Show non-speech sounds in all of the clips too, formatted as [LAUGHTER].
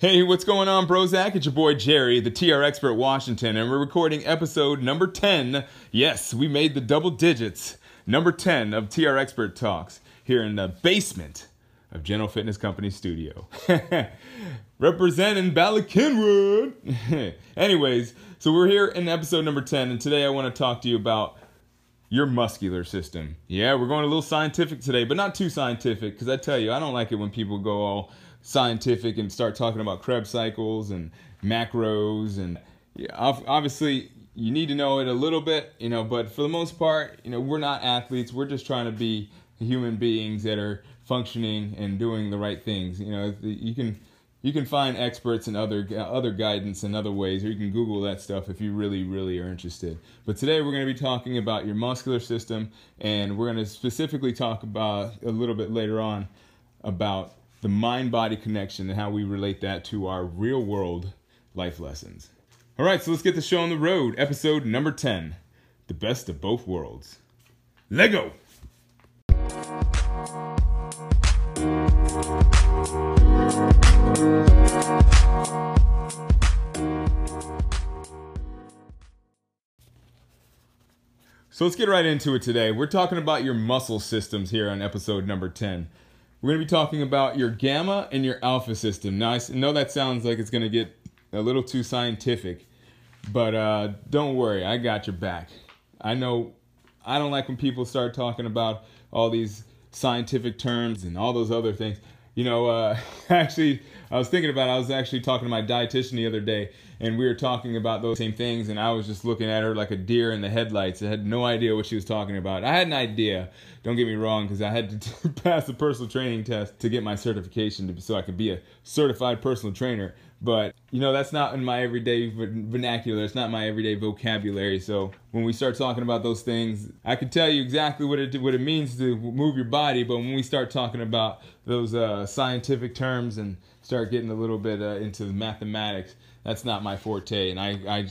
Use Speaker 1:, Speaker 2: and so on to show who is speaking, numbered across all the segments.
Speaker 1: Hey, what's going on, Brozac? It's your boy Jerry, the TR Expert Washington, and we're recording episode number 10. Yes, we made the double digits. Number 10 of TR Expert Talks here in the basement of General Fitness Company studio. [LAUGHS] Representing Bala Cynwyd. [LAUGHS] Anyways, so we're here in episode number 10, and today I want to talk to you about your muscular system. Yeah, we're going a little scientific today, but not too scientific, because I tell you, I don't like it when people go all scientific and start talking about Krebs cycles and macros and yeah, obviously you need to know it a little bit, you know, but for the most part, you know, we're not athletes. We're just trying to be human beings that are functioning and doing the right things. You know, you can you can find experts and other other guidance and other ways, or you can Google that stuff if you really really are interested. But today we're going to be talking about your muscular system, and we're going to specifically talk about a little bit later on about the mind body connection and how we relate that to our real world life lessons. All right, so let's get the show on the road. Episode number 10 The Best of Both Worlds. Lego! So let's get right into it today. We're talking about your muscle systems here on episode number 10. We're going to be talking about your gamma and your alpha system. Now, I know that sounds like it's going to get a little too scientific, but uh, don't worry, I got your back. I know I don't like when people start talking about all these scientific terms and all those other things. You know, uh, [LAUGHS] actually, I was thinking about. It, I was actually talking to my dietitian the other day, and we were talking about those same things. And I was just looking at her like a deer in the headlights. I had no idea what she was talking about. I had an idea. Don't get me wrong, because I had to [LAUGHS] pass a personal training test to get my certification, to, so I could be a certified personal trainer. But you know, that's not in my everyday vernacular. It's not my everyday vocabulary. So when we start talking about those things, I can tell you exactly what it what it means to move your body. But when we start talking about those uh, scientific terms and start getting a little bit uh, into the mathematics, that's not my forte. And I, I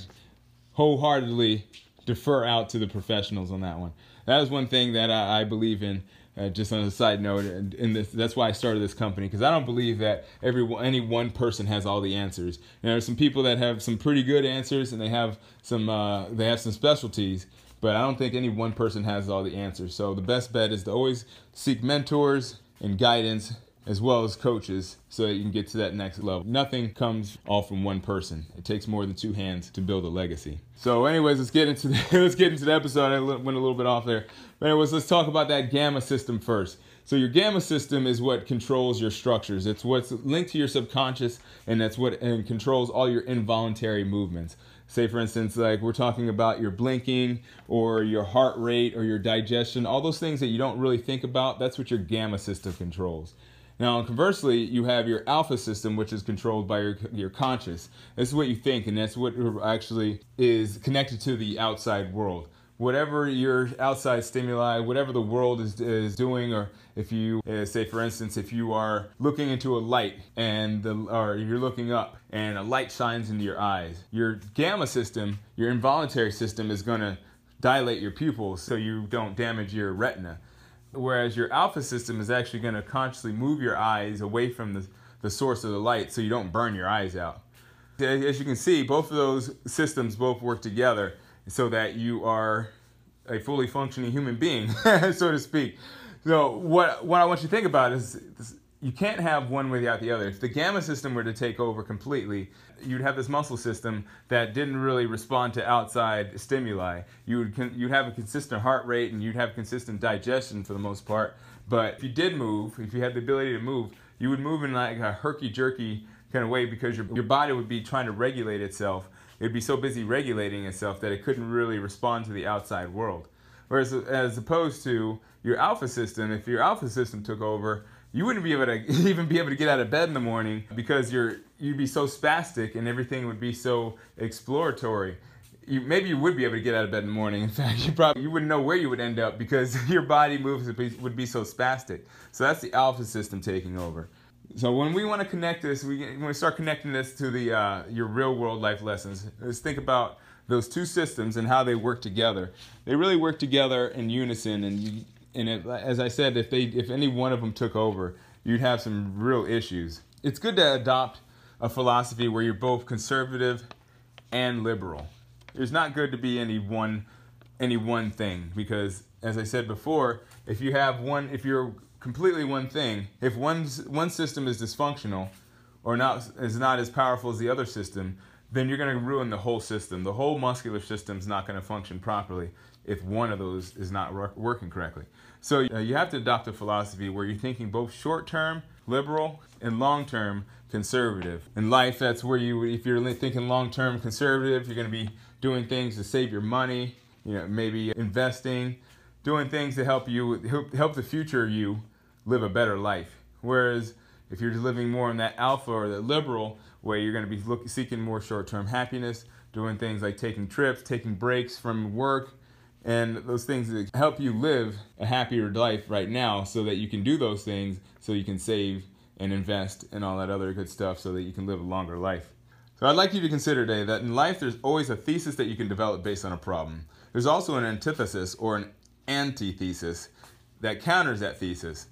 Speaker 1: wholeheartedly defer out to the professionals on that one. That is one thing that I, I believe in uh, just on a side note, and, this, that's why I started this company because I don't believe that every any one person has all the answers. You know, there's some people that have some pretty good answers, and they have some uh, they have some specialties, but I don't think any one person has all the answers. So the best bet is to always seek mentors and guidance as well as coaches so that you can get to that next level. Nothing comes all from one person. It takes more than two hands to build a legacy. So anyways, let's get into the, [LAUGHS] let's get into the episode. I went a little bit off there. But anyways, let's talk about that gamma system first. So your gamma system is what controls your structures. It's what's linked to your subconscious and that's what and controls all your involuntary movements. Say for instance, like we're talking about your blinking or your heart rate or your digestion, all those things that you don't really think about, that's what your gamma system controls. Now, conversely, you have your alpha system, which is controlled by your, your conscious. This is what you think, and that's what actually is connected to the outside world. Whatever your outside stimuli, whatever the world is, is doing, or if you uh, say, for instance, if you are looking into a light and the, or you're looking up and a light shines into your eyes, your gamma system, your involuntary system, is going to dilate your pupils so you don't damage your retina whereas your alpha system is actually going to consciously move your eyes away from the, the source of the light so you don't burn your eyes out. As you can see, both of those systems both work together so that you are a fully functioning human being, [LAUGHS] so to speak. So what what I want you to think about is you can't have one without the other. If the gamma system were to take over completely, you'd have this muscle system that didn't really respond to outside stimuli. You would you'd have a consistent heart rate and you'd have consistent digestion for the most part. But if you did move, if you had the ability to move, you would move in like a herky jerky kind of way because your your body would be trying to regulate itself. It'd be so busy regulating itself that it couldn't really respond to the outside world. Whereas as opposed to your alpha system, if your alpha system took over, you wouldn't be able to [LAUGHS] even be able to get out of bed in the morning because you're you'd be so spastic and everything would be so exploratory. You, maybe you would be able to get out of bed in the morning. In [LAUGHS] fact, you probably you wouldn't know where you would end up because [LAUGHS] your body moves would be, so spastic. So that's the alpha system taking over. So when we want to connect this, we when we start connecting this to the uh, your real world life lessons, let's think about those two systems and how they work together. They really work together in unison, and you, and as I said, if they if any one of them took over, you'd have some real issues. It's good to adopt a philosophy where you're both conservative and liberal. It's not good to be any one any one thing because as I said before, if you have one if you're completely one thing, if one's one system is dysfunctional or not is not as powerful as the other system, then you're going to ruin the whole system. The whole muscular system is not going to function properly if one of those is not working correctly. So uh, you have to adopt a philosophy where you're thinking both short term, liberal, and long term, conservative. In life, that's where you, if you're thinking long term conservative, you're going to be doing things to save your money, you know, maybe investing, doing things to help you, help the future you live a better life. Whereas if you're living more in that alpha or the liberal way, you're going to be look, seeking more short term happiness, doing things like taking trips, taking breaks from work, and those things that help you live a happier life right now so that you can do those things so you can save and invest and all that other good stuff so that you can live a longer life. So I'd like you to consider today that in life there's always a thesis that you can develop based on a problem. There's also an antithesis or an antithesis that counters that thesis.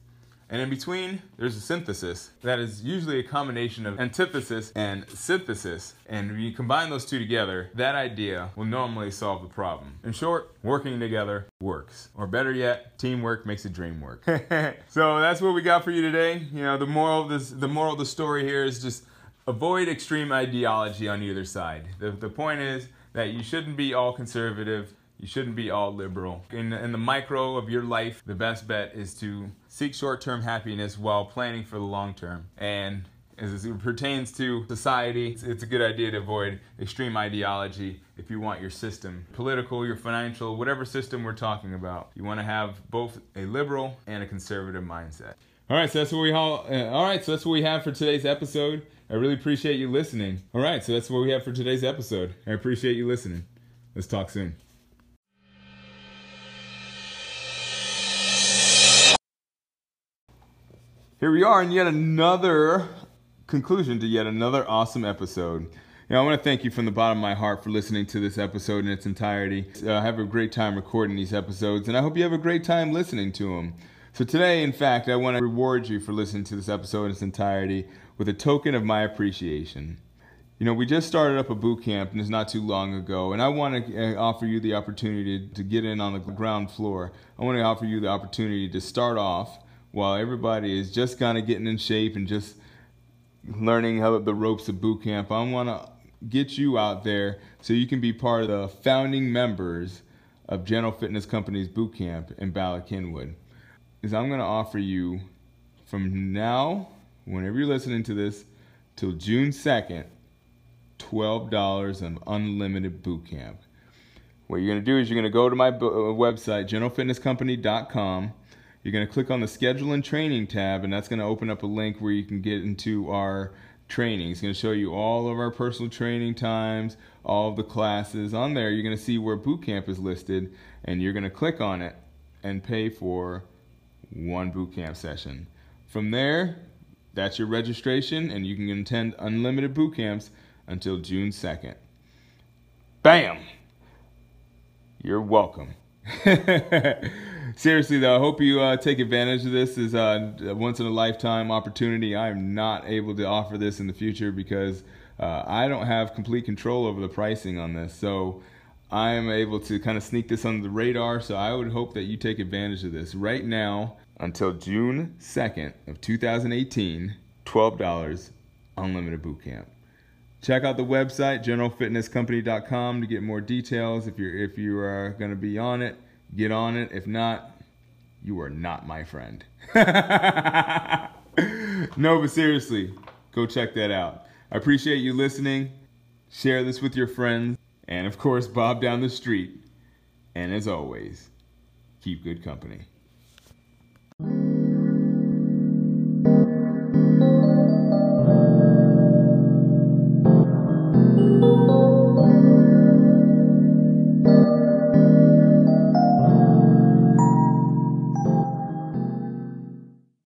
Speaker 1: And in between, there's a synthesis that is usually a combination of antithesis and synthesis. And when you combine those two together, that idea will normally solve the problem. In short, working together works. Or better yet, teamwork makes a dream work. [LAUGHS] so that's what we got for you today. You know, the moral of this the moral of the story here is just avoid extreme ideology on either side. The, the point is that you shouldn't be all conservative you shouldn't be all liberal. In, in the micro of your life, the best bet is to seek short term happiness while planning for the long term. And as it pertains to society, it's, it's, a good idea to avoid extreme ideology if you want your system, political, your financial, whatever system we're talking about. You want to have both a liberal and a conservative mindset. All right, so that's what we all. Uh, all right, so that's what we have for today's episode. I really appreciate you listening. All right, so that's what we have for today's episode. I appreciate you listening. Let's talk soon. Here we are in yet another conclusion to yet another awesome episode. You know, I want to thank you from the bottom of my heart for listening to this episode in its entirety. Uh, I have a great time recording these episodes, and I hope you have a great time listening to them. So today, in fact, I want to reward you for listening to this episode in its entirety with a token of my appreciation. You know, we just started up a boot camp, and it's not too long ago, and I want to uh, offer you the opportunity to get in on the ground floor. I want to offer you the opportunity to start off while everybody is just kind of getting in shape and just learning how the ropes of boot camp, I want to get you out there so you can be part of the founding members of General Fitness Company's boot camp in Bala Cynwyd. Is I'm going to offer you from now, whenever you're listening to this, till June 2nd, $12 of unlimited boot camp. What you're going to do is you're going to go to my uh, website, generalfitnesscompany.com you're going to click on the schedule and training tab and that's going to open up a link where you can get into our training. It's going to show you all of our personal training times, all of the classes. On there, you're going to see where boot camp is listed and you're going to click on it and pay for one boot camp session. From there, that's your registration and you can attend unlimited boot camps until June 2nd. Bam! You're welcome. [LAUGHS] seriously though, I hope you uh, take advantage of this. as uh, a once in a lifetime opportunity. I am not able to offer this in the future because uh, I don't have complete control over the pricing on this. So I am able to kind of sneak this under the radar. So I would hope that you take advantage of this right now until June 2nd of 2018. $12 unlimited boot camp. Check out the website generalfitnesscompany.com to get more details if you're if you are going to be on it get on it. If not, you are not my friend. [LAUGHS] no, but seriously, go check that out. I appreciate you listening. Share this with your friends. And of course, Bob down the street. And as always, keep good company.